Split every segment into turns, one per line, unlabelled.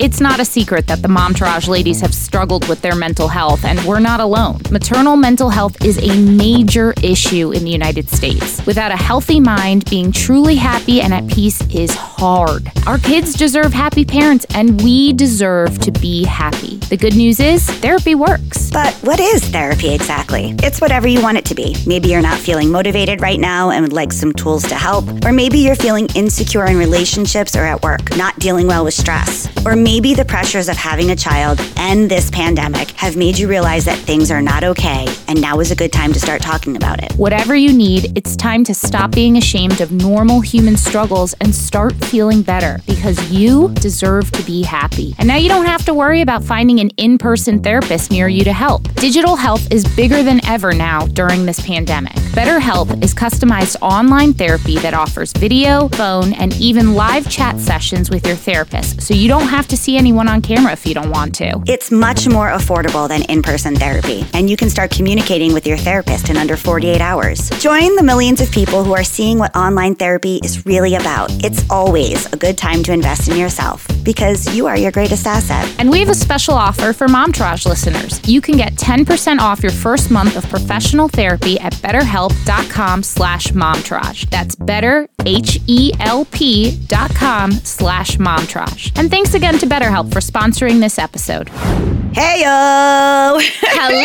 It's not a secret that the Momtourage ladies have struggled with their mental health, and we're not alone. Maternal mental health is a major issue in the United States. Without a healthy mind, being truly happy and at peace is hard. Our kids deserve happy parents, and we deserve to be happy. The good news is therapy works.
But what is therapy exactly? It's whatever you want it to be. Maybe you're not feeling motivated right now and would like some tools to help, or maybe you're feeling insecure in relationships or at work, not dealing well with stress, or Maybe the pressures of having a child and this pandemic have made you realize that things are not okay, and now is a good time to start talking about it.
Whatever you need, it's time to stop being ashamed of normal human struggles and start feeling better because you deserve to be happy. And now you don't have to worry about finding an in person therapist near you to help. Digital health is bigger than ever now during this pandemic. BetterHelp is customized online therapy that offers video, phone, and even live chat sessions with your therapist, so you don't have to see anyone on camera if you don't want to.
It's much more affordable than in person therapy, and you can start communicating with your therapist in under 48 hours. Join the millions of people who are seeing what online therapy is really about. It's always a good time to invest in yourself because you are your greatest asset.
And we have a special offer for Momtourage listeners. You can get 10% off your first month of professional therapy at betterhelp.com slash momtourage. That's better, H-E-L-P dot com slash momtourage. And thanks again to BetterHelp for sponsoring this episode.
Hey yo!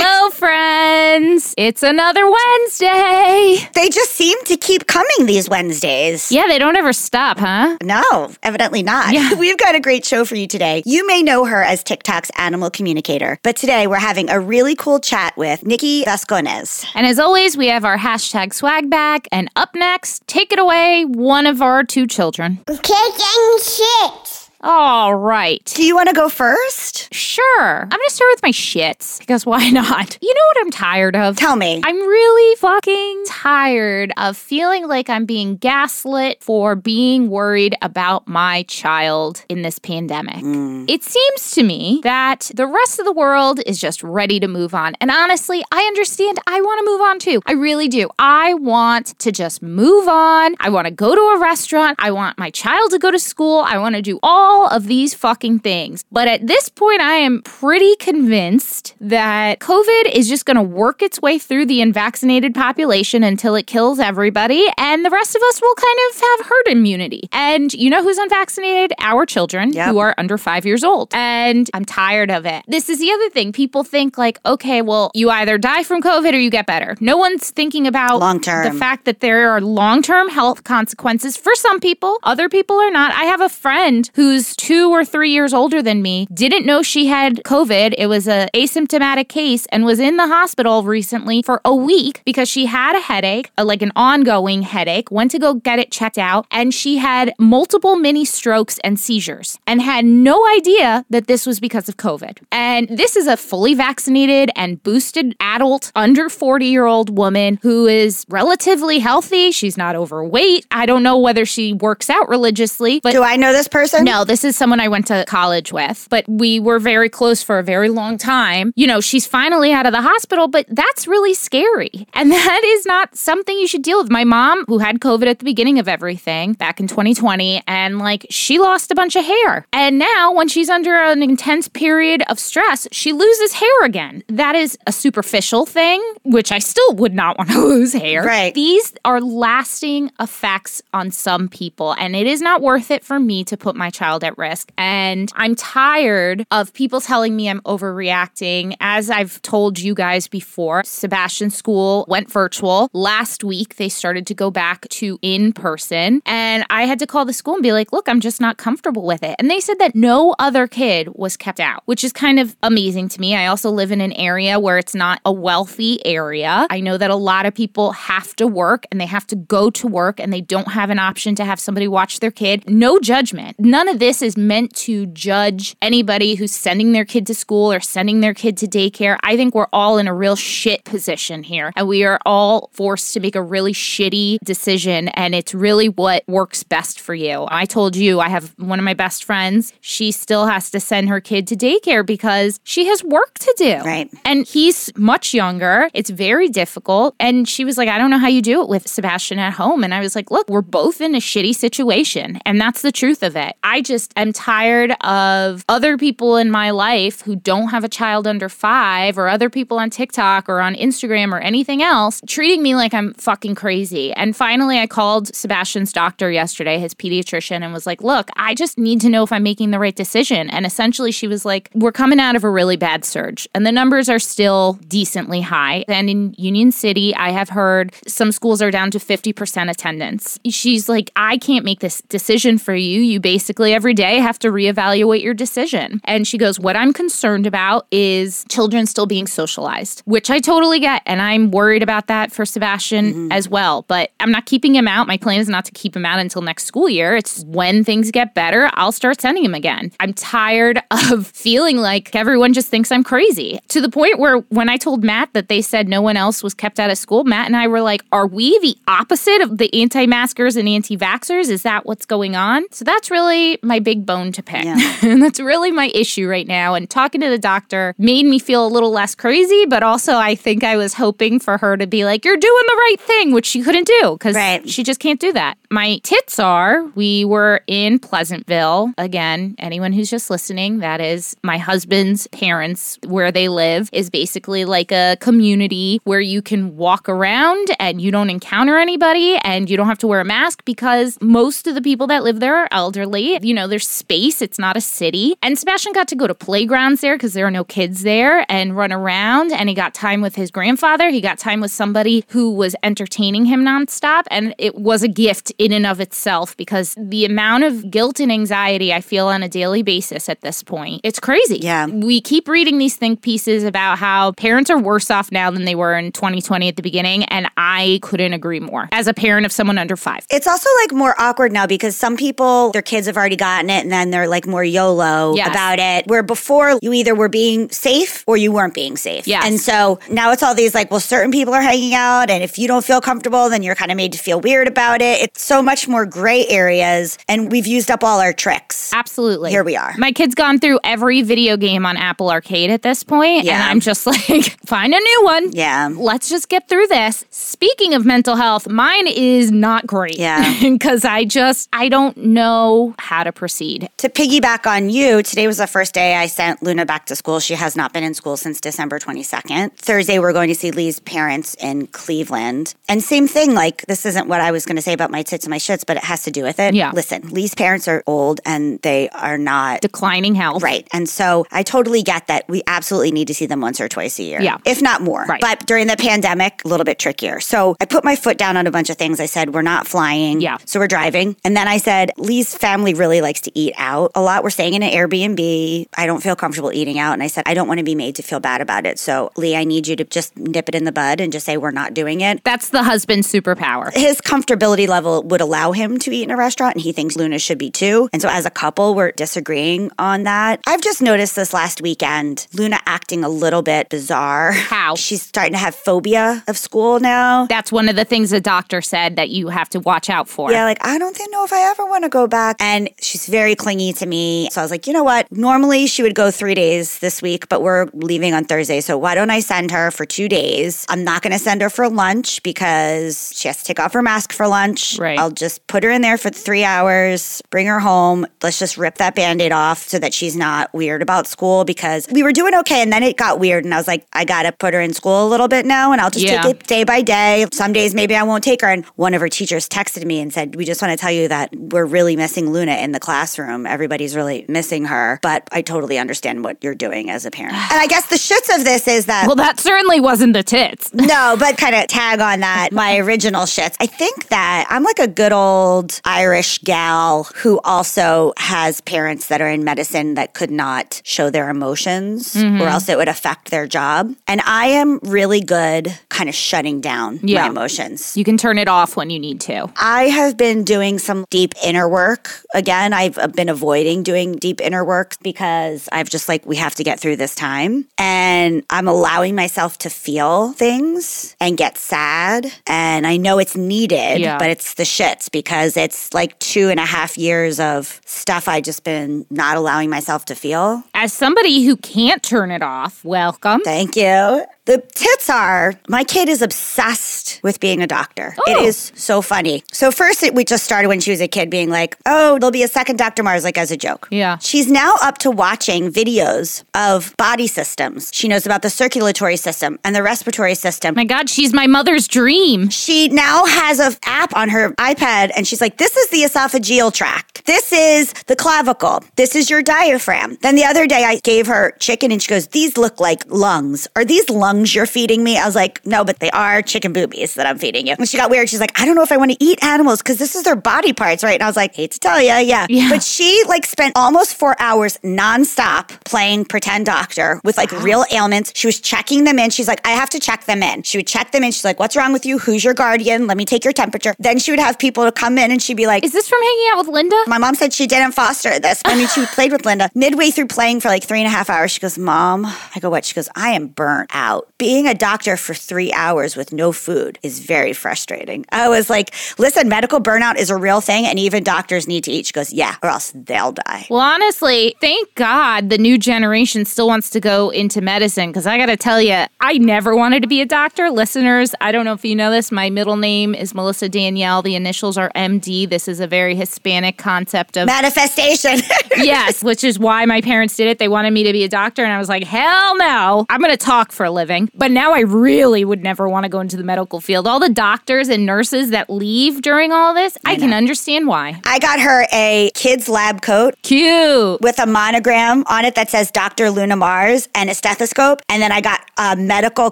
Hello, friends! It's another Wednesday!
They just seem to keep coming these Wednesdays.
Yeah, they don't ever stop, huh?
No, evidently not. Yeah. We've got a great show for you today. You may know her as TikTok's animal communicator, but today we're having a really cool chat with Nikki Vasconez.
And as always, we have our hashtag swag bag. And up next, take it away, one of our two children.
Kicking shit.
All right.
Do you want to go first?
Sure. I'm going to start with my shits because why not? You know what I'm tired of?
Tell me.
I'm really fucking tired of feeling like I'm being gaslit for being worried about my child in this pandemic. Mm. It seems to me that the rest of the world is just ready to move on. And honestly, I understand I want to move on too. I really do. I want to just move on. I want to go to a restaurant. I want my child to go to school. I want to do all all of these fucking things. But at this point, I am pretty convinced that COVID is just going to work its way through the unvaccinated population until it kills everybody, and the rest of us will kind of have herd immunity. And you know who's unvaccinated? Our children yep. who are under five years old. And I'm tired of it. This is the other thing. People think, like, okay, well, you either die from COVID or you get better. No one's thinking about long term. The fact that there are long term health consequences for some people, other people are not. I have a friend who's two or three years older than me, didn't know she had COVID. It was a asymptomatic case and was in the hospital recently for a week because she had a headache, like an ongoing headache, went to go get it checked out, and she had multiple mini strokes and seizures and had no idea that this was because of COVID. And this is a fully vaccinated and boosted adult under 40 year old woman who is relatively healthy. She's not overweight. I don't know whether she works out religiously,
but do I know this person?
No, well. This is someone I went to college with, but we were very close for a very long time. You know, she's finally out of the hospital, but that's really scary. And that is not something you should deal with. My mom, who had COVID at the beginning of everything back in 2020, and like she lost a bunch of hair. And now, when she's under an intense period of stress, she loses hair again. That is a superficial thing, which I still would not want to lose hair.
Right.
These are lasting effects on some people, and it is not worth it for me to put my child child at risk. And I'm tired of people telling me I'm overreacting. As I've told you guys before, Sebastian School went virtual. Last week, they started to go back to in person. And I had to call the school and be like, look, I'm just not comfortable with it. And they said that no other kid was kept out, which is kind of amazing to me. I also live in an area where it's not a wealthy area. I know that a lot of people have to work and they have to go to work and they don't have an option to have somebody watch their kid. No judgment. None of this is meant to judge anybody who's sending their kid to school or sending their kid to daycare, I think we're all in a real shit position here. And we are all forced to make a really shitty decision. And it's really what works best for you. I told you, I have one of my best friends. She still has to send her kid to daycare because she has work to do.
Right.
And he's much younger. It's very difficult. And she was like, I don't know how you do it with Sebastian at home. And I was like, look, we're both in a shitty situation. And that's the truth of it. I just just I'm tired of other people in my life who don't have a child under 5 or other people on TikTok or on Instagram or anything else treating me like I'm fucking crazy. And finally I called Sebastian's doctor yesterday, his pediatrician and was like, "Look, I just need to know if I'm making the right decision." And essentially she was like, "We're coming out of a really bad surge and the numbers are still decently high." And in Union City, I have heard some schools are down to 50% attendance. She's like, "I can't make this decision for you. You basically have every day have to reevaluate your decision. And she goes, What I'm concerned about is children still being socialized, which I totally get. And I'm worried about that for Sebastian mm-hmm. as well. But I'm not keeping him out. My plan is not to keep him out until next school year. It's when things get better, I'll start sending him again. I'm tired of feeling like everyone just thinks I'm crazy to the point where when I told Matt that they said no one else was kept out of school, Matt and I were like, Are we the opposite of the anti maskers and anti vaxxers? Is that what's going on? So that's really my my big bone to pick. Yeah. and that's really my issue right now. And talking to the doctor made me feel a little less crazy, but also I think I was hoping for her to be like, you're doing the right thing, which she couldn't do because right. she just can't do that my tits are we were in Pleasantville. Again, anyone who's just listening, that is my husband's parents, where they live, is basically like a community where you can walk around and you don't encounter anybody and you don't have to wear a mask because most of the people that live there are elderly. You know, there's space, it's not a city. And Sebastian got to go to playgrounds there because there are no kids there and run around. And he got time with his grandfather, he got time with somebody who was entertaining him nonstop. And it was a gift in and of itself because the amount of guilt and anxiety I feel on a daily basis at this point, it's crazy.
Yeah.
We keep reading these think pieces about how parents are worse off now than they were in 2020 at the beginning. And I couldn't agree more as a parent of someone under five.
It's also like more awkward now because some people, their kids have already gotten it and then they're like more YOLO yes. about it. Where before you either were being safe or you weren't being safe.
Yeah.
And so now it's all these like, well, certain people are hanging out. And if you don't feel comfortable, then you're kind of made to feel weird about it. It's so so much more gray areas and we've used up all our tricks.
Absolutely.
Here we are.
My kid's gone through every video game on Apple Arcade at this point, yeah. and I'm just like, find a new one.
Yeah.
Let's just get through this. Speaking of mental health, mine is not great.
Yeah. Because
I just, I don't know how to proceed.
To piggyback on you, today was the first day I sent Luna back to school. She has not been in school since December 22nd. Thursday, we're going to see Lee's parents in Cleveland. And same thing, like, this isn't what I was going to say about my t- sits in my shits, but it has to do with it.
Yeah.
Listen, Lee's parents are old and they are not
declining health.
Right. And so I totally get that we absolutely need to see them once or twice a year.
Yeah.
If not more.
Right.
But during the pandemic, a little bit trickier. So I put my foot down on a bunch of things. I said, we're not flying.
Yeah.
So we're driving. And then I said, Lee's family really likes to eat out a lot. We're staying in an Airbnb. I don't feel comfortable eating out. And I said, I don't want to be made to feel bad about it. So Lee, I need you to just nip it in the bud and just say, we're not doing it.
That's the husband's superpower.
His comfortability level would allow him to eat in a restaurant, and he thinks Luna should be too. And so as a couple, we're disagreeing on that. I've just noticed this last weekend, Luna acting a little bit bizarre.
How?
She's starting to have phobia of school now.
That's one of the things the doctor said that you have to watch out for.
Yeah, like I don't think know if I ever want to go back. And she's very clingy to me. So I was like, you know what? Normally she would go three days this week, but we're leaving on Thursday. So why don't I send her for two days? I'm not going to send her for lunch because she has to take off her mask for lunch.
Right. Right.
I'll just put her in there for three hours, bring her home. Let's just rip that band aid off so that she's not weird about school because we were doing okay. And then it got weird. And I was like, I got to put her in school a little bit now and I'll just yeah. take it day by day. Some days maybe I won't take her. And one of her teachers texted me and said, We just want to tell you that we're really missing Luna in the classroom. Everybody's really missing her. But I totally understand what you're doing as a parent. and I guess the shits of this is that.
Well, that certainly wasn't the tits.
no, but kind of tag on that, my original shits. I think that I'm like a a good old Irish gal who also has parents that are in medicine that could not show their emotions mm-hmm. or else it would affect their job. And I am really good kind of shutting down yeah. my emotions.
You can turn it off when you need to.
I have been doing some deep inner work. Again, I've been avoiding doing deep inner work because I've just like, we have to get through this time. And I'm allowing myself to feel things and get sad. And I know it's needed, yeah. but it's the shits because it's like two and a half years of stuff I've just been not allowing myself to feel.
As somebody who can't turn it off, welcome.
Thank you. The tits are my kid is obsessed with being a doctor. Oh. It is so funny. So, first, it, we just started when she was a kid being like, oh, there'll be a second Dr. Mars, like as a joke.
Yeah.
She's now up to watching videos of body systems. She knows about the circulatory system and the respiratory system.
My God, she's my mother's dream.
She now has an app on her iPad and she's like, this is the esophageal tract. This is the clavicle. This is your diaphragm. Then the other day, I gave her chicken and she goes, these look like lungs. Are these lungs? lungs you're feeding me. I was like, no, but they are chicken boobies that I'm feeding you. And she got weird. She's like, I don't know if I want to eat animals because this is their body parts, right? And I was like, hate to tell you, yeah.
yeah.
But she like spent almost four hours nonstop playing pretend doctor with like wow. real ailments. She was checking them in. She's like, I have to check them in. She would check them in. She's like, what's wrong with you? Who's your guardian? Let me take your temperature. Then she would have people to come in and she'd be like,
is this from hanging out with Linda?
My mom said she didn't foster this. I mean, she played with Linda. Midway through playing for like three and a half hours, she goes, mom, I go, what? She goes, I am burnt out. Being a doctor for three hours with no food is very frustrating. I was like, listen, medical burnout is a real thing, and even doctors need to eat. She goes, yeah, or else they'll die.
Well, honestly, thank God the new generation still wants to go into medicine because I got to tell you, I never wanted to be a doctor. Listeners, I don't know if you know this. My middle name is Melissa Danielle. The initials are MD. This is a very Hispanic concept of
manifestation.
yes, which is why my parents did it. They wanted me to be a doctor, and I was like, hell no, I'm going to talk for a living living. But now I really would never want to go into the medical field. All the doctors and nurses that leave during all this, I, I can understand why.
I got her a kids lab coat.
Cute.
With a monogram on it that says Dr. Luna Mars and a stethoscope. And then I got uh, medical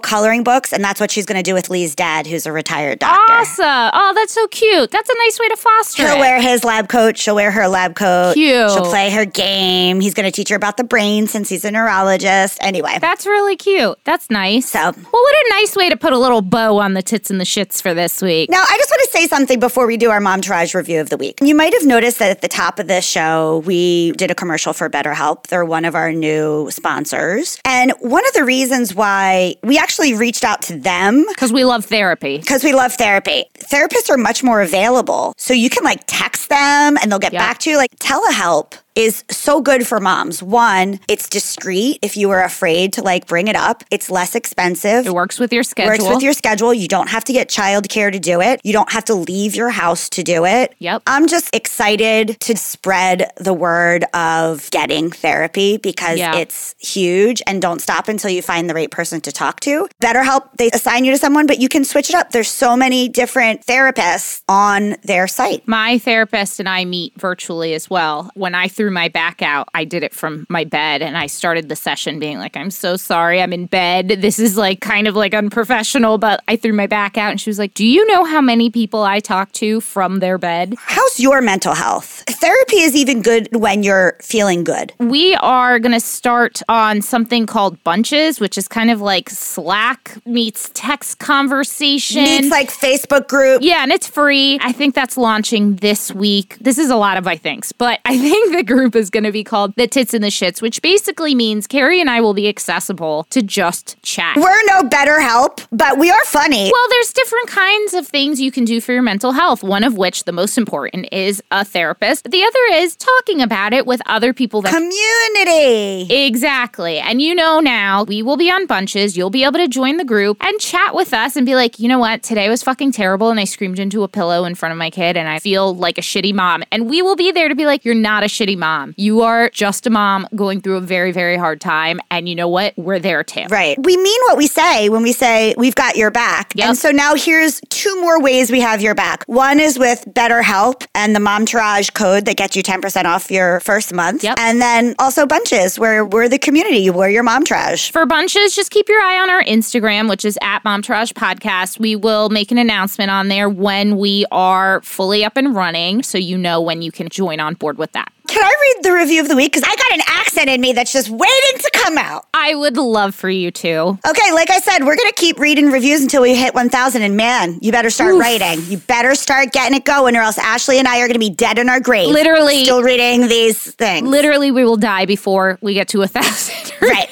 coloring books. And that's what she's going to do with Lee's dad, who's a retired doctor.
Awesome. Oh, that's so cute. That's a nice way to foster she
will it. wear his lab coat. She'll wear her lab coat. Cute. She'll play her game. He's going to teach her about the brain since he's a neurologist. Anyway.
That's really cute. That's nice
nice. So, well,
what a nice way to put a little bow on the tits and the shits for this week.
Now, I just want to say something before we do our Momtourage review of the week. You might have noticed that at the top of this show, we did a commercial for BetterHelp. They're one of our new sponsors. And one of the reasons why we actually reached out to them
because we love therapy.
Because we love therapy. Therapists are much more available. So you can like text them and they'll get yep. back to you. Like telehealth is so good for moms. One, it's discreet if you were afraid to like bring it up. It's less expensive.
It works with your schedule.
Works with your schedule. You don't have to get childcare to do it. You don't have to leave your house to do it.
Yep.
I'm just excited to spread the word of getting therapy because yeah. it's huge and don't stop until you find the right person to talk to. BetterHelp, they assign you to someone, but you can switch it up. There's so many different therapists on their site.
My therapist and I meet virtually as well. When I threw my back out, I did it from my bed and I started the session being like, I'm so sorry, I'm in bed. This is like kind of like unprofessional, but I threw my back out. And she was like, Do you know how many people I talk to from their bed?
How's your mental health? Therapy is even good when you're feeling good.
We are going to start on something called Bunches, which is kind of like Slack meets text conversation. Meets
like Facebook group.
Yeah, and it's free. I think that's launching this week. This is a lot of I thinks, but I think the group is going to be called The Tits and the Shits, which basically means Keri and I will be accessible to just chat.
We're no better help, but we are funny.
Well, there's different kinds of things you can do for your mental health, one of which, the most important, is a therapist. The other is talking about it with other people that.
Community!
Exactly. And you know now, we will be on bunches. You'll be able to join the group and chat with us and be like, you know what? Today was fucking terrible and I screamed into a pillow in front of my kid and I feel like a shitty mom. And we will be there to be like, you're not a shitty mom mom. You are just a mom going through a very, very hard time. And you know what? We're there too.
Right. We mean what we say when we say we've got your back.
Yep.
And so now here's two more ways we have your back. One is with BetterHelp and the Momtourage code that gets you 10% off your first month.
Yep.
And then also Bunches, where we're the community, where your mom trash.
For Bunches, just keep your eye on our Instagram, which is at Momtourage Podcast. We will make an announcement on there when we are fully up and running so you know when you can join on board with that.
Can I read the review of the week? Because I got an accent in me that's just waiting to come out.
I would love for you to.
Okay, like I said, we're going to keep reading reviews until we hit 1,000. And man, you better start Oof. writing. You better start getting it going, or else Ashley and I are going to be dead in our grave.
Literally.
Still reading these things.
Literally, we will die before we get to 1,000.
Right.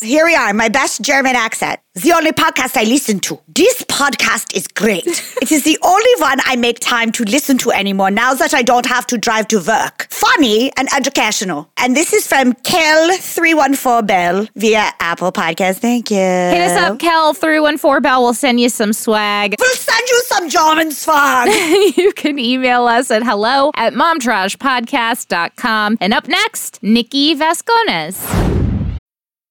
Here we are, my best German accent. The only podcast I listen to. This podcast is great. it is the only one I make time to listen to anymore now that I don't have to drive to work funny and educational. And this is from Kel314Bell via Apple Podcast. Thank you.
Hit us up, Kel314Bell. We'll send you some swag.
We'll send you some German swag.
you can email us at hello at momtouragepodcast.com. And up next, Nikki Vasconez.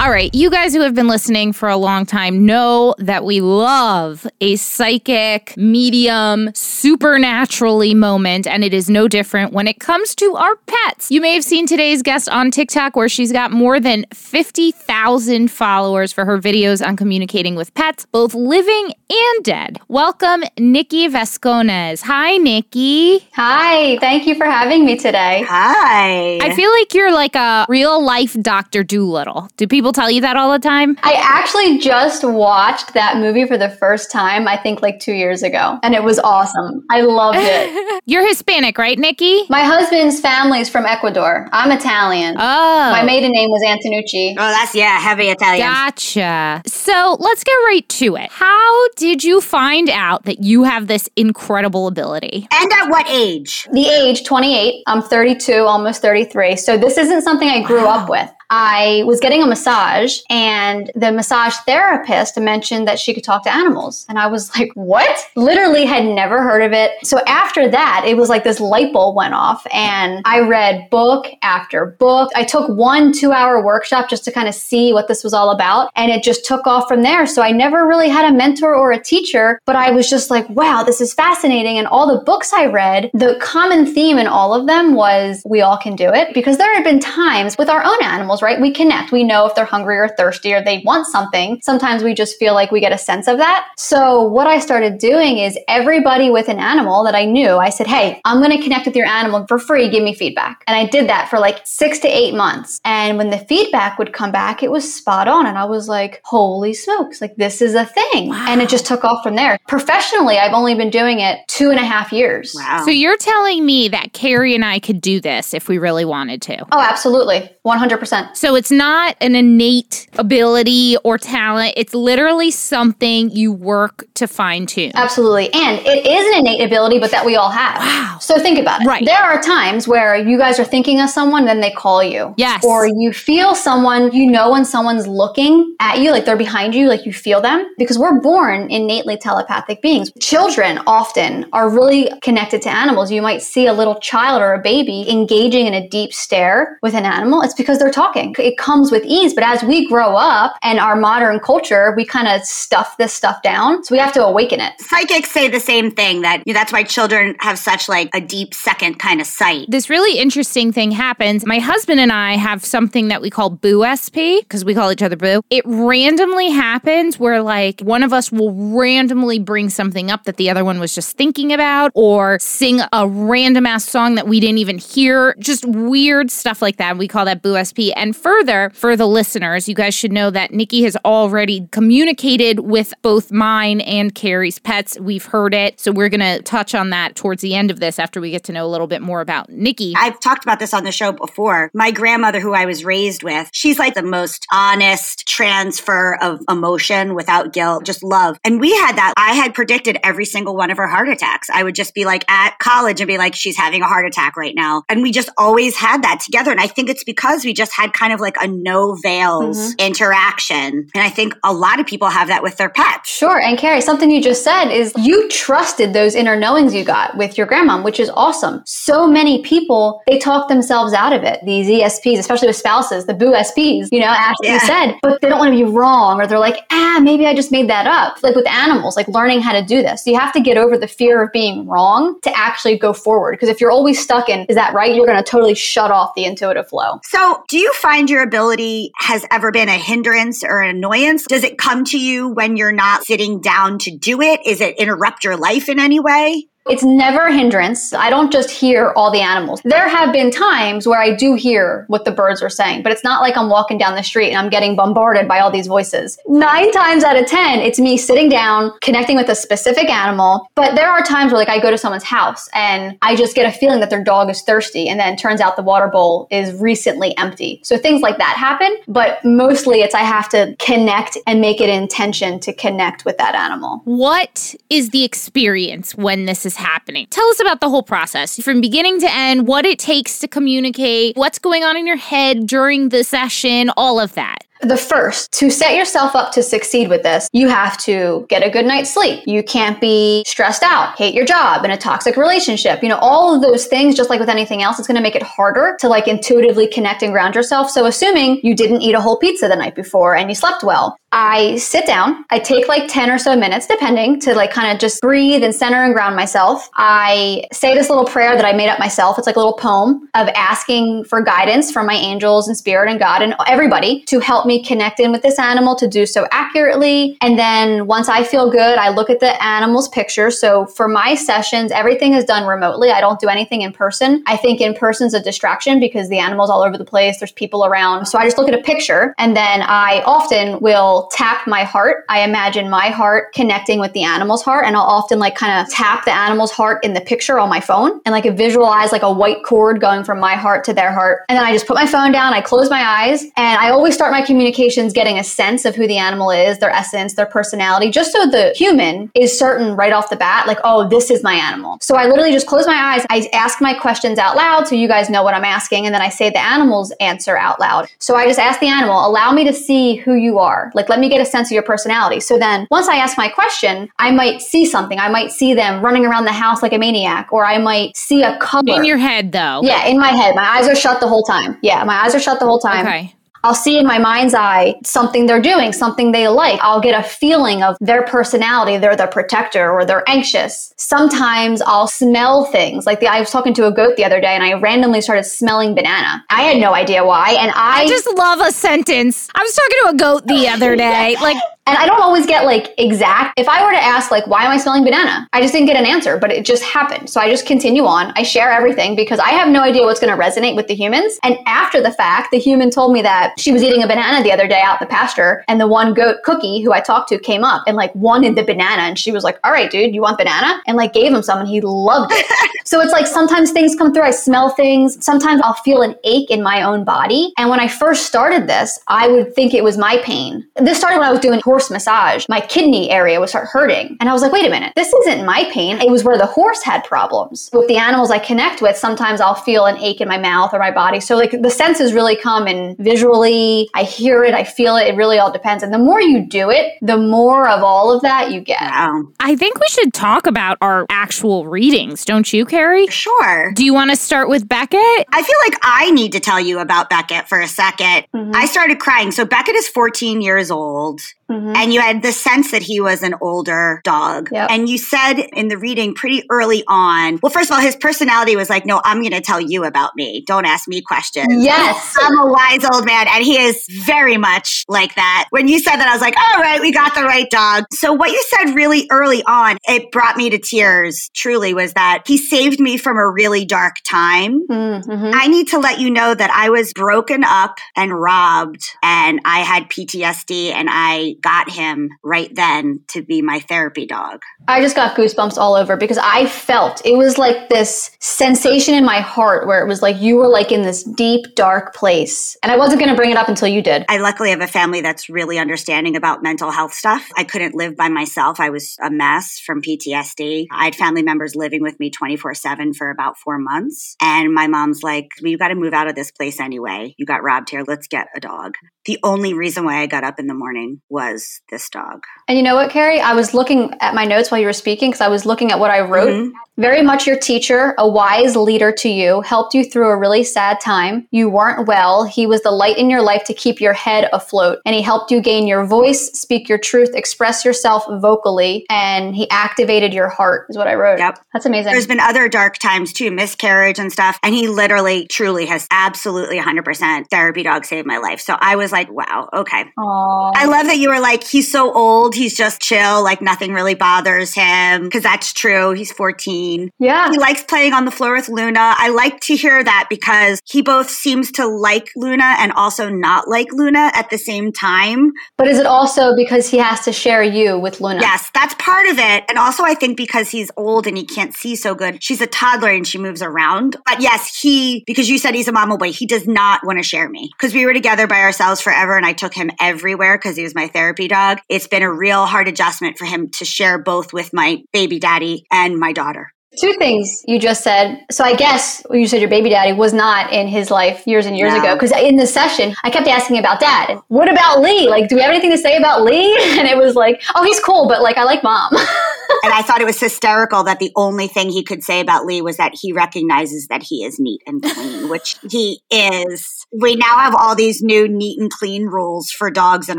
All right, you guys who have been listening for a long time know that we love a psychic, medium, supernaturally moment, and it is no different when it comes to our pets. You may have seen today's guest on TikTok, where she's got more than 50,000 followers for her videos on communicating with pets, both living and dead. Welcome, Nikki Vasconez. Hi, Nikki.
Hi, thank you for having me today.
Hi.
I feel like you're like a real life Dr. Dolittle. Do people people tell you that all the time?
I actually just watched that movie for the first time, I think like two years ago, and it was awesome. I loved
it. You're Hispanic, right, Nikki?
My husband's family's from Ecuador. I'm Italian.
Oh.
My maiden name was Antonucci.
Oh, that's, yeah, heavy Italian.
Gotcha. So let's get right to it. How did you find out that you have this incredible ability?
And at what age?
The age, 28. I'm 32, almost 33. So this isn't something I grew wow. up with. I was getting a massage and the massage therapist mentioned that she could talk to animals. And I was like, what? Literally had never heard of it. So after that, it was like this light bulb went off and I read book after book. I took one two hour workshop just to kind of see what this was all about. And it just took off from there. So I never really had a mentor or a teacher, but I was just like, wow, this is fascinating. And all the books I read, the common theme in all of them was we all can do it because there had been times with our own animals animals, right? We connect. We know if they're hungry or thirsty or they want something. Sometimes we just feel like we get a sense of that. So, what I started doing is everybody with an animal that I knew, I said, Hey, I'm going to connect with your animal for free. Give me feedback. And I did that for like six to eight months. And when the feedback would come back, it was spot on. And I was like, Holy smokes, like this is a thing.
Wow.
And it just took off from there. Professionally, I've only been doing it two and a half years.
Wow. So, you're telling me that Keri and I could do this if we really wanted to.
Oh, absolutely. 100%.
So it's not an innate ability or talent. It's literally something you work to fine tune.
Absolutely. And it is an innate ability, but that we all have.
Wow.
So think about it.
Right.
There are times where you guys are thinking of someone, then they call you.
Yes.
Or you feel someone, you know, when someone's looking at you, like they're behind you, like you feel them, because we're born innately telepathic beings. Children often are really connected to animals. You might see a little child or a baby engaging in a deep stare with an animal because they're talking. It comes with ease, but as we grow up and our modern culture, we kind of stuff this stuff down. So we have to awaken it.
Psychics say the same thing that you know, that's why children have such like a deep second kind of sight.
This really interesting thing happens. My husband and I have something that we call boo SP because we call each other boo. It randomly happens where like one of us will randomly bring something up that the other one was just thinking about or sing a random ass song that we didn't even hear. Just weird stuff like that. We call that at And further, for the listeners, you guys should know that Nikki has already communicated with both mine and Keri's pets. We've heard it. So we're going to touch on that towards the end of this after we get to know a little bit more about Nikki.
I've talked about this on the show before. My grandmother, who I was raised with, she's like the most honest transfer of emotion without guilt, just love. And we had that. I had predicted every single one of her heart attacks. I would just be like at college and be like, she's having a heart attack right now. And we just always had that together. And I think it's because because we just had kind of like a no veils mm-hmm. interaction. And I think a lot of people have that with their pets.
Sure. And Keri, something you just said is you trusted those inner knowings you got with your grandma, which is awesome. So many people, they talk themselves out of it. These ESPs, especially with spouses, the boo SPs, you know, as yeah. said, but they don't want to be wrong or they're like, ah, maybe I just made that up. Like with animals, like learning how to do this. You have to get over the fear of being wrong to actually go forward. Because if you're always stuck in, is that right? You're going to totally shut off the intuitive flow.
So so, do you find your ability has ever been a hindrance or an annoyance? Does it come to you when you're not sitting down to do it? Is it interrupt your life in any way?
It's never a hindrance. I don't just hear all the animals. There have been times where I do hear what the birds are saying, but it's not like I'm walking down the street and I'm getting bombarded by all these voices. Nine times out of 10, it's me sitting down, connecting with a specific animal. But there are times where, like, I go to someone's house and I just get a feeling that their dog is thirsty. And then turns out the water bowl is recently empty. So things like that happen. But mostly it's I have to connect and make it intention to connect with that animal.
What is the experience when this is? is happening. Tell us about the whole process from beginning to end, what it takes to communicate, what's going on in your head during the session, all of that.
The first, to set yourself up to succeed with this, you have to get a good night's sleep. You can't be stressed out, hate your job, in a toxic relationship. You know, all of those things, just like with anything else, it's going to make it harder to like intuitively connect and ground yourself. So, assuming you didn't eat a whole pizza the night before and you slept well, I sit down. I take like 10 or so minutes, depending, to like kind of just breathe and center and ground myself. I say this little prayer that I made up myself. It's like a little poem of asking for guidance from my angels and spirit and God and everybody to help me connect in with this animal to do so accurately. And then once I feel good, I look at the animal's picture. So for my sessions, everything is done remotely. I don't do anything in person. I think in person's a distraction because the animal's all over the place. There's people around. So I just look at a picture and then I often will tap my heart. I imagine my heart connecting with the animal's heart, and I'll often like kind of tap the animal's heart in the picture on my phone and like visualize like a white cord going from my heart to their heart. And then I just put my phone down, I close my eyes, and I always start my communications getting a sense of who the animal is, their essence, their personality, just so the human is certain right off the bat, like, oh, this is my animal. So I literally just close my eyes, I ask my questions out loud so you guys know what I'm asking, and then I say the animal's answer out loud. So I just ask the animal, allow me to see who you are. Like, let me get a sense of your personality. So then once I ask my question, I might see something. I might see them running around the house like a maniac, or I might see a color.
In your head, though.
Yeah, in my head. My eyes are shut the whole time. Yeah, my eyes are shut the whole time.
Okay.
I'll see in my mind's eye something they're doing, something they like. I'll get a feeling of their personality. They're the protector or they're anxious. Sometimes I'll smell things. Like the, I was talking to a goat the other day and I randomly started smelling banana. I had no idea why. And I,
I just love a sentence. I was talking to a goat the other day. Like
and I don't always get like exact. If I were to ask, like, why am I smelling banana? I just didn't get an answer, but it just happened. So I just continue on. I share everything because I have no idea what's going to resonate with the humans. And after the fact, the human told me that she was eating a banana the other day out the pasture. And the one goat, Cookie, who I talked to, came up and like wanted the banana. And she was like, all right, dude, you want banana? And like gave him some and he loved it. so it's like sometimes things come through. I smell things. Sometimes I'll feel an ache in my own body. And when I first started this, I would think it was my pain. This started when I was doing horse horse massage, my kidney area would start hurting. And I was like, wait a minute, this isn't my pain. It was where the horse had problems. With the animals I connect with, sometimes I'll feel an ache in my mouth or my body. So, like, the senses really come in visually. I hear it, I feel it. It really all depends. And the more you do it, the more of all of that you get.
Wow.
I think we should talk about our actual readings, don't you, Keri?
Sure.
Do you want to start with Beckett?
I feel like I need to tell you about Beckett for a 2nd mm-hmm. I started crying. So, Beckett is 14 years old. Mm-hmm. And you had the sense that he was an older dog. Yep. And you said in the reading pretty early on, well, first of all, his personality was like, no, I'm going to tell you about me. Don't ask me questions.
Yes.
I'm a wise old man. And he is very much like that. When you said that, I was like, all right, we got the right dog. So what you said really early on, it brought me to tears, truly, was that he saved me from a really dark time. Mm-hmm. I need to let you know that I was broken up and robbed and I had PTSD and I got him right then to be my therapy dog.
I just got goosebumps all over because I felt it was like this sensation in my heart where it was like you were like in this deep, dark place. And I wasn't going to bring it up until you did.
I luckily have a family that's really understanding about mental health stuff. I couldn't live by myself. I was a mess from PTSD. I had family members living with me 24 7 for about four months. And my mom's like, well, You got to move out of this place anyway. You got robbed here. Let's get a dog. The only reason why I got up in the morning was was this dog.
And you know what, Keri? I was looking at my notes while you were speaking because I was looking at what I wrote. Mm-hmm very much your teacher, a wise leader to you, helped you through a really sad time. You weren't well. He was the light in your life to keep your head afloat. And he helped you gain your voice, speak your truth, express yourself vocally, and he activated your heart, is what I wrote.
Yep.
That's amazing.
There's been other dark times too, miscarriage and stuff. And he literally, truly has absolutely 100% therapy dog saved my life. So I was like, wow, okay.
Aww.
I love that you were like, he's so old. He's just chill. Like nothing really bothers him. Cause that's true. He's 14 scene.
Yeah.
He likes playing on the floor with Luna. I like to hear that because he both seems to like Luna and also not like Luna at the same time.
But is it also because he has to share you with Luna?
Yes, that's part of it. And also, I think because he's old and he can't see so good, she's a toddler and she moves around. But yes, he, because you said he's a mama boy, he does not want to share me because we were together by ourselves forever and I took him everywhere because he was my therapy dog. It's been a real hard adjustment for him to share both with my baby daddy and my daughter
two things you just said. So I guess you said your baby daddy was not in his life years and years no. ago, because in the session I kept asking about dad. What about Lee? Like, do we have anything to say about Lee? And it was like, oh, he's cool, but like I like mom.
and I thought it was hysterical that the only thing he could say about Lee was that he recognizes that he is neat and clean, which he is. We now have all these new neat and clean rules for dogs in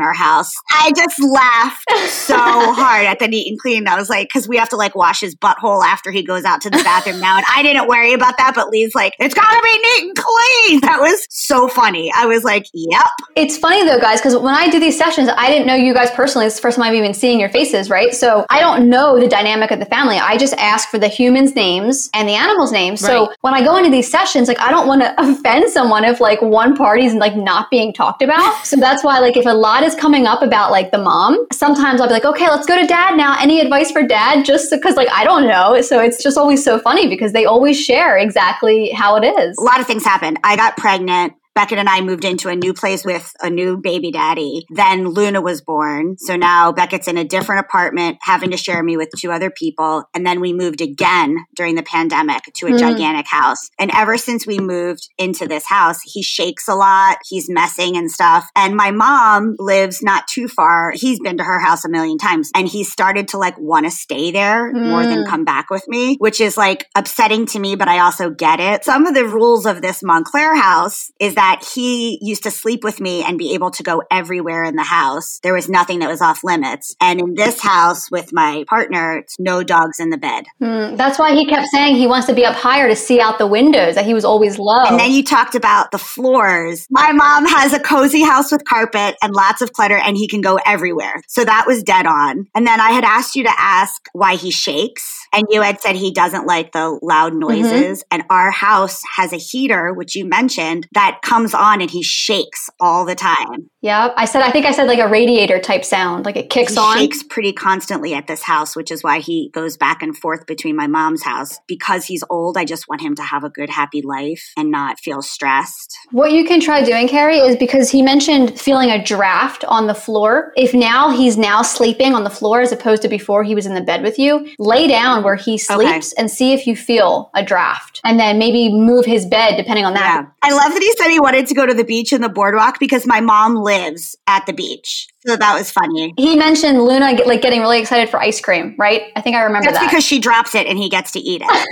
our house. I just laughed so hard at the neat and clean. I was like, because we have to like wash his butthole after he goes out to the bathroom now. And I didn't worry about that, but Lee's like, it's gotta be neat and clean. That was so funny. I was like, yep.
It's funny though, guys, because when I do these sessions, I didn't know you guys personally. It's the first time I've even seen your faces, right? So I don't know the dynamic of the family. I just ask for the humans' names and the animals' names. Right. So when I go into these sessions, like I don't want to offend someone if like one party's like not being talked about. so that's why like if a lot is coming up about like the mom, sometimes I'll be like, okay, let's go to dad now. Any advice for dad? Just because like I don't know. So it's just always so funny because they always share exactly how it is.
A lot of things happened. I got pregnant. Beckett and I moved into a new place with a new baby daddy. Then Luna was born. So now Beckett's in a different apartment, having to share me with two other people. And then we moved again during the pandemic to a mm. gigantic house. And ever since we moved into this house, he shakes a lot. He's messing and stuff. And my mom lives not too far. He's been to her house a million times and he started to like want to stay there mm. more than hmm. come back with me, which is like upsetting to me, but I also get it. Some of the rules of this Montclair house is that that he used to sleep with me and be able to go everywhere in the house. There was nothing that was off limits. And in this house with my partner, it's no dogs in the bed.
Mm, that's why he kept saying he wants to be up higher to see out the windows, that he was always low.
And then you talked about the floors. My mom has a cozy house with carpet and lots of clutter, and he can go everywhere. So that was dead on. And then I had asked you to ask why he shakes. And you had said he doesn't like the loud mm-hmm. noises. Mm-hmm. And our house has a heater, which you mentioned, that comes on and he shakes all the time.
Yeah, I said I think I said like a radiator type sound, like it kicks he on.
Shakes pretty constantly at this house, which is why he goes back and forth between my mom's house because he's old. I just want him to have a good happy life and not feel stressed.
What you can try doing, Keri, is because he mentioned feeling a draft on the floor. If now he's now sleeping on the floor as opposed to before he was in the bed with you, lay down where he sleeps okay. and see if you feel a draft and then maybe move his bed depending on
that. Yeah. I love that he said he wanted to go to the beach and the boardwalk because my mom lives at the beach. So that was funny.
He mentioned Luna like getting really excited for ice cream, right? I think I
remember
That's
that. because she drops it and he gets to eat it.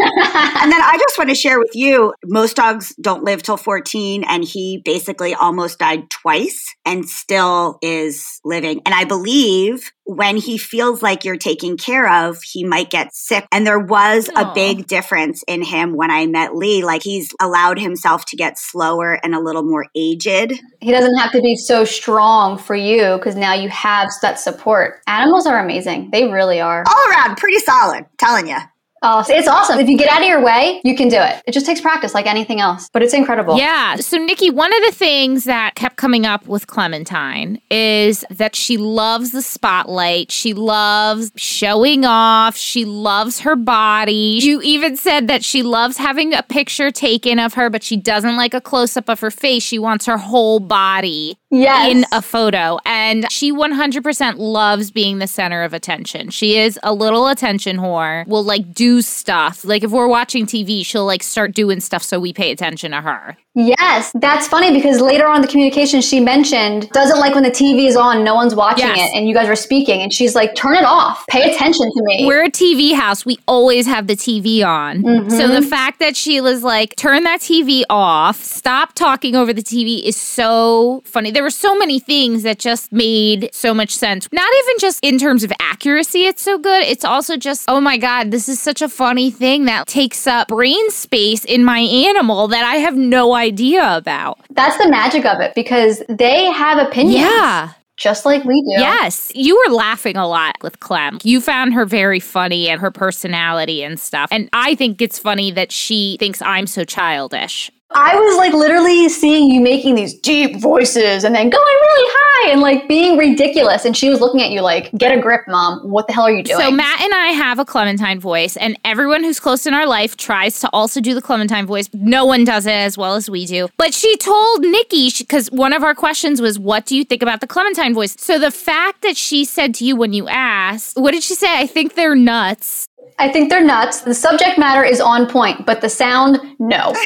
and then I just want to share with you, most dogs don't live till 14 and he basically almost died twice and still is living. And I believe when he feels like you're taking care of, he might get sick. And there was Aww. a big difference in him when I met Lee. Like he's allowed himself to get slower and a little more aged.
He doesn't have to be so strong for you because now you have that support. Animals are amazing. They really are.
All around, pretty solid, telling you.
Oh, it's awesome. If you get out of your way, you can do it. It just takes practice like anything else, but it's incredible.
Yeah. So, Nikki, one of the things that kept coming up with Clementine is that she loves the spotlight. She loves showing off. She loves her body. You even said that she loves having a picture taken of her, but she doesn't like a close up of her face. She wants her whole body yes. in a photo. And she 100% loves being the center of attention. She is a little attention whore, will like do stuff. Like if we're watching TV, she'll like start doing stuff so we pay attention to her.
Yes, that's funny because later on the communication she mentioned doesn't like when the TV is on, no one's watching yes. it, and you guys are speaking, and she's like, "Turn it off, pay attention to me."
We're a TV house; we always have the TV on. Mm-hmm. So the fact that she was like, "Turn that TV off, stop talking over the TV," is so funny. There there were so many things that just made so much sense. Not even just in terms of accuracy, it's so good. It's also just, oh my God, this is such a funny thing that takes up brain space in my animal that I have no idea about.
That's the magic of it because they have opinions. Yeah just like we do.
Yes. You were laughing a lot with Clem. You found her very funny and her personality and stuff. And I think it's funny that she thinks I'm so childish.
I was like literally seeing you making these deep voices and then going really high and like being ridiculous. And she was looking at you like, get a grip, mom. What the hell are you doing?
So, Matt and I have a Clementine voice, and everyone who's close in our life tries to also do the Clementine voice. No one does it as well as we do. But she told Nikki, because one of our questions was, what do you think about the Clementine voice? So, the fact that she said to you when you asked, what did she say? I think they're nuts.
I think they're nuts. The subject matter is on point, but the sound, no.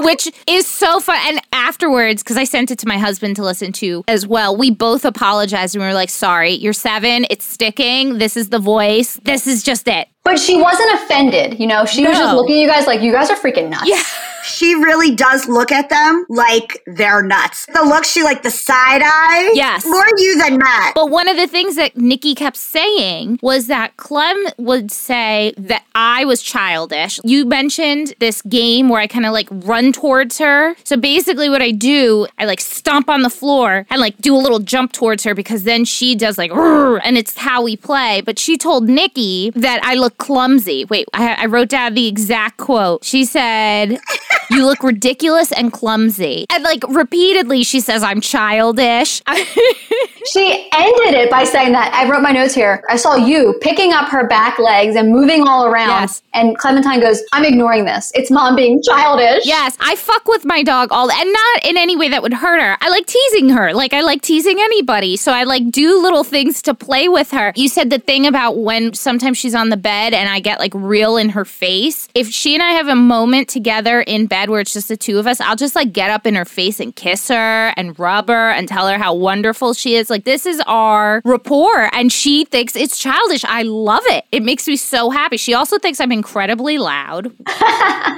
which is so fun. And afterwards, because I sent it to my husband to listen to as well, we both apologized and we were like, sorry, you're seven, it's sticking. This is the voice. This is just it.
But she wasn't offended, you know. She no. was just looking at you guys like you guys are freaking nuts. Yeah.
She really does look at them like they're nuts. The look she like the side eye.
Yes.
More you than that.
But one of the things that Nikki kept saying was that Clem would say that I was childish. You mentioned this game where I kind of like run towards her. So basically what I do, I like stomp on the floor and like do a little jump towards her because then she does like and it's how we play. But she told Nikki that I look clumsy. Wait, I, I wrote down the exact quote. She said, You look ridiculous and clumsy. And like repeatedly, she says, I'm childish.
She ended it by saying that I wrote my notes here. I saw you picking up her back legs and moving all around. Yes. And Clementine goes, I'm ignoring this. It's mom being childish.
Yes, I fuck with my dog all and not in any way that would hurt her. I like teasing her. Like I like teasing anybody. So I like do little things to play with her. You said the thing about when sometimes she's on the bed and I get like real in her face. If she and I have a moment together in bed where it's just the two of us, I'll just like get up in her face and kiss her and rub her and tell her how wonderful she is. Like like, this is our rapport. And she thinks it's childish. I love it. It makes me so happy. She also thinks I'm incredibly loud.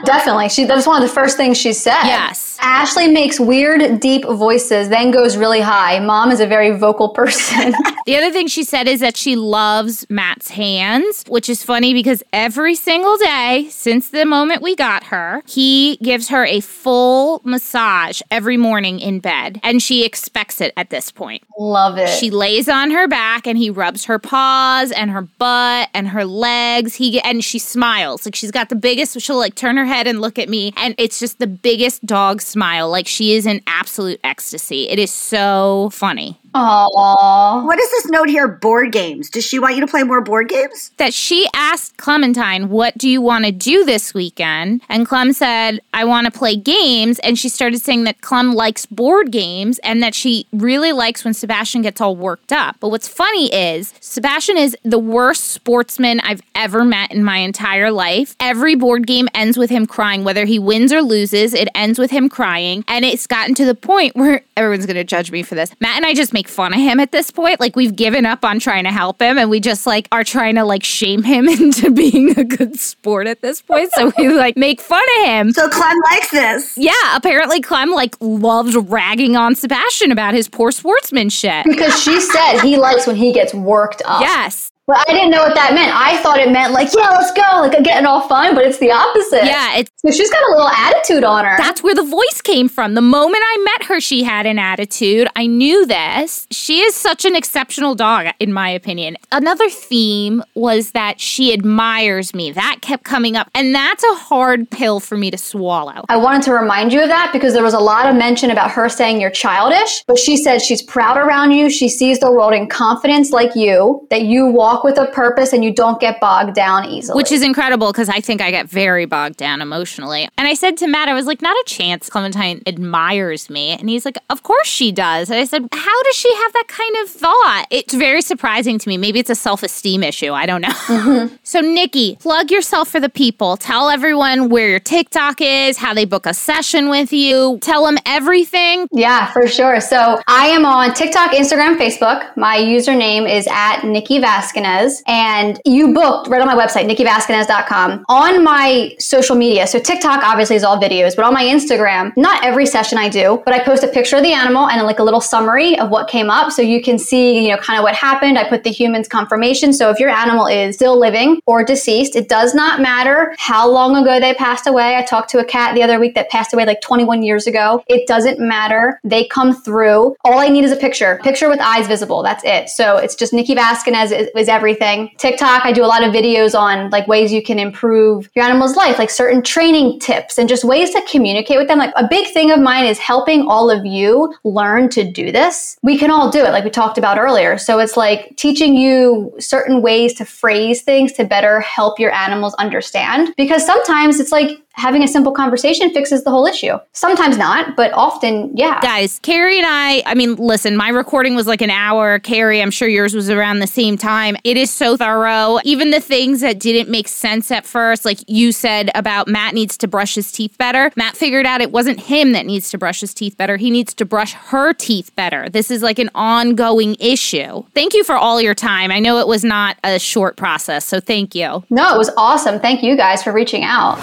Definitely. She that's one of the first things she said.
Yes.
Ashley makes weird, deep voices, then goes really high. Mom is a very vocal person.
the other thing she said is that she loves Matt's hands, which is funny because every single day since the moment we got her, he gives her a full massage every morning in bed. And she expects it at this point.
Love love
it. She lays on her back and he rubs her paws and her butt and her legs. He and she smiles. Like she's got the biggest she'll like turn her head and look at me and it's just the biggest dog smile. Like she is in absolute ecstasy. It is so funny.
Aww. What is this note here? Board games. Does she want you to play more board games?
That she asked Clementine, What do you want to do this weekend? And Clem said, I want to play games. And she started saying that Clem likes board games and that she really likes when Sebastian gets all worked up. But what's funny is, Sebastian is the worst sportsman I've ever met in my entire life. Every board game ends with him crying, whether he wins or loses, it ends with him crying. And it's gotten to the point where everyone's going to judge me for this. Matt and I just made make fun of him at this point. Like we've given up on trying to help him and we just like are trying to like shame him into being a good sport at this point. So we like make fun of him.
So Clem likes this.
Yeah, apparently Clem like loved ragging on Sebastian about his poor sportsmanship.
Because she said he likes when he gets worked up.
Yes.
But I didn't know what that meant. I thought it meant like, yeah, let's go, like getting all fun, but it's the opposite.
Yeah,
it's so she's got a little attitude on her.
That's where the voice came from. The moment I met her, she had an attitude. I knew this. She is such an exceptional dog, in my opinion. Another theme was that she admires me. That kept coming up, and that's a hard pill for me to swallow.
I wanted to remind you of that because there was a lot of mention about her saying you're childish, but she said she's proud around you. She sees the world in confidence, like you, that you walk walk with a purpose and you don't get bogged down easily.
Which is incredible because I think I get very bogged down emotionally. And I said to Matt, I was like, not a chance Clementine admires me. And he's like, of course she does. And I said, how does she have that kind of thought? It's very surprising to me. Maybe it's a self esteem issue. I don't know. Mm-hmm. so, Nikki, plug yourself for the people. Tell everyone where your TikTok is, how they book a session with you. Tell them everything.
Yeah, for sure. So, I am on TikTok, Instagram, Facebook. My username is at Nikki Vaskin. Vasquez and you booked right on my website, nikkivasconez.com, on my social media. So TikTok obviously is all videos, but on my Instagram, not every session I do, but I post a picture of the animal and like a little summary of what came up. So you can see, you know, kind of what happened. I put the human's confirmation. So if your animal is still living or deceased, it does not matter how long ago they passed away. I talked to a cat the other week that passed away like 21 years ago. It doesn't matter. They come through. All I need is a picture, picture with eyes visible. That's it. So it's just Nikki Vasconez is, is everything. TikTok, I do a lot of videos on like ways you can improve your animal's life, like certain training tips and just ways to communicate with them. Like a big thing of mine is helping all of you learn to do this. We can all do it, like we talked about earlier. So it's like teaching you certain ways to phrase things to better help your animals understand because sometimes it's like having a simple conversation fixes the whole issue. Sometimes not, but often, yeah.
Guys, Keri and I, I mean, listen, my recording was like an hour. Keri, I'm sure yours was around the same time. It is so thorough. Even the things that didn't make sense at first, like you said about Matt needs to brush his teeth better. Matt figured out it wasn't him that needs to brush his teeth better. He needs to brush her teeth better. This is like an ongoing issue. Thank you for all your time. I know it was not a short process, so thank you.
No, it was awesome. Thank you guys for reaching out.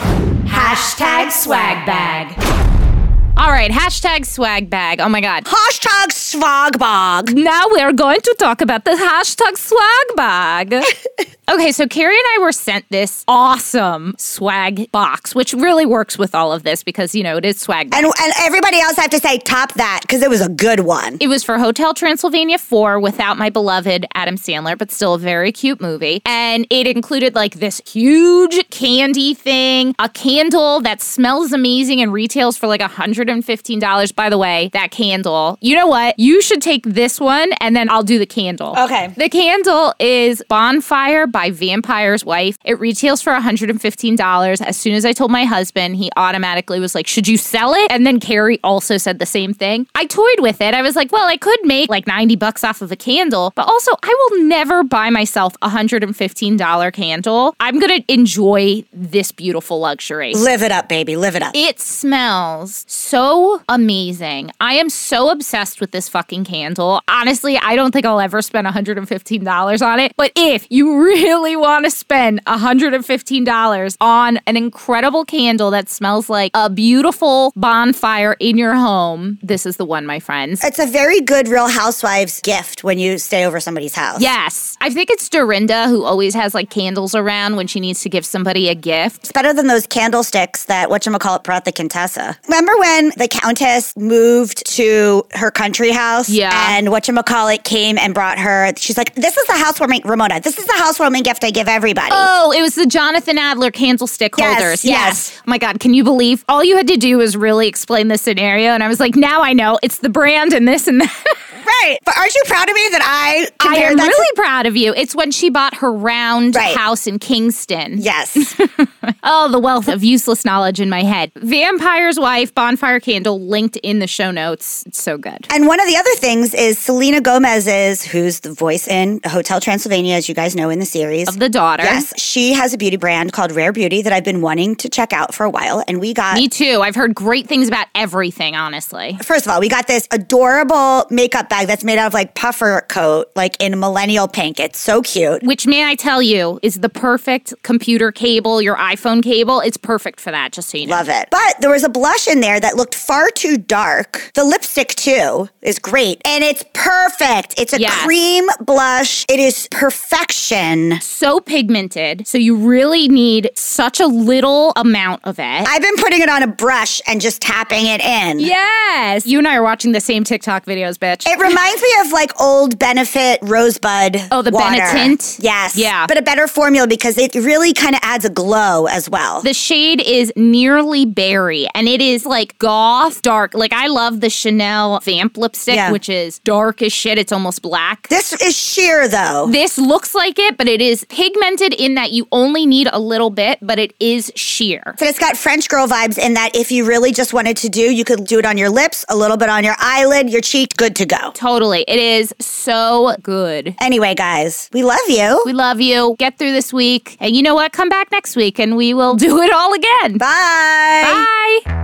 Hashtag swag bag.
All right, hashtag swag bag. Oh my God.
Hashtag swag bag.
Now we're going to talk about the hashtag swag bag. okay, so Keri and I were sent this awesome swag box, which really works with all of this because, you know, it is swag.
Bag. And, and everybody else, have to say, top that because it was a good one.
It was for Hotel Transylvania 4 without my beloved Adam Sandler, but still a very cute movie. And it included like this huge candy thing, a candle that smells amazing and retails for like a hundred $115. By the way, that candle. You know what? You should take this one and then I'll do the candle.
Okay.
The candle is Bonfire by Vampire's Wife. It retails for $115. As soon as I told my husband, he automatically was like, Should you sell it? And then Keri also said the same thing. I toyed with it. I was like, Well, I could make like 90 bucks off of a candle, but also I will never buy myself a $115 candle. I'm going to enjoy this beautiful luxury.
Live it up, baby. Live it up.
It smells so so amazing. I am so obsessed with this fucking candle. Honestly, I don't think I'll ever spend $115 on it. But if you really want to spend $115 on an incredible candle that smells like a beautiful bonfire in your home, this is the one, my friends.
It's a very good Real Housewives gift when you stay over somebody's house.
Yes. I think it's Dorinda who always has like candles around when she needs to give somebody a gift.
It's better than those candlesticks that whatchamacallit brought the Contessa. Remember when the Countess moved to her country house,
yeah.
and whatchamacallit came and brought her, she's like, This is the housewarming, Ramona, this is the housewarming gift I give everybody.
Oh, it was the Jonathan Adler candlestick yes, holders. Yes. yes. Oh my God, can you believe all you had to do was really explain the scenario? And I was like, Now I know it's the brand and this and that.
right. But aren't you proud of me that
I compared I am that really to- proud of you. It's when she bought her round right. house in Kingston.
Yes.
oh, the wealth of useless knowledge in my head. Vampire's Wife, Bonfire Candle, linked in the show notes. It's so good.
And one of the other things is Selena Gomez is, who's the voice in Hotel Transylvania, as you guys know in the series.
Of the daughter.
Yes. She has a beauty brand called Rare Beauty that I've been wanting to check out for a while. And we got.
Me too. I've heard great things about everything, honestly. First of all, we got this adorable makeup bag bag that's made out of like puffer coat, like in millennial pink. It's so cute. Which, may I tell you, is the perfect computer cable, your iPhone cable. It's perfect for that, just so you know. Love it. But there was a blush in there that looked far too dark. The lipstick, too, is great. And it's perfect. It's a yes. cream blush, it is perfection. So pigmented. So you really need such a little amount of it. I've been putting it on a brush and just tapping it in. Yes. You and I are watching the same TikTok videos, bitch. It reminds me of like old Benefit Rosebud. Oh, the water. Benetint? Yes. Yeah. But a better formula because it really kind of adds a glow as well. The shade is nearly berry and it is like goth dark. Like I love the Chanel Vamp lipstick, yeah. which is dark as shit. It's almost black. This is sheer though. This looks like it, but it is pigmented in that you only need a little bit, but it is sheer. So it's got French girl vibes in that if you really just wanted to do, you could do it on your lips, a little bit on your eyelid, your cheek, good to go. Totally. It is so good. Anyway, guys, we love you. We love you. Get through this week. And you know what? Come back next week and we will do it all again. Bye. Bye.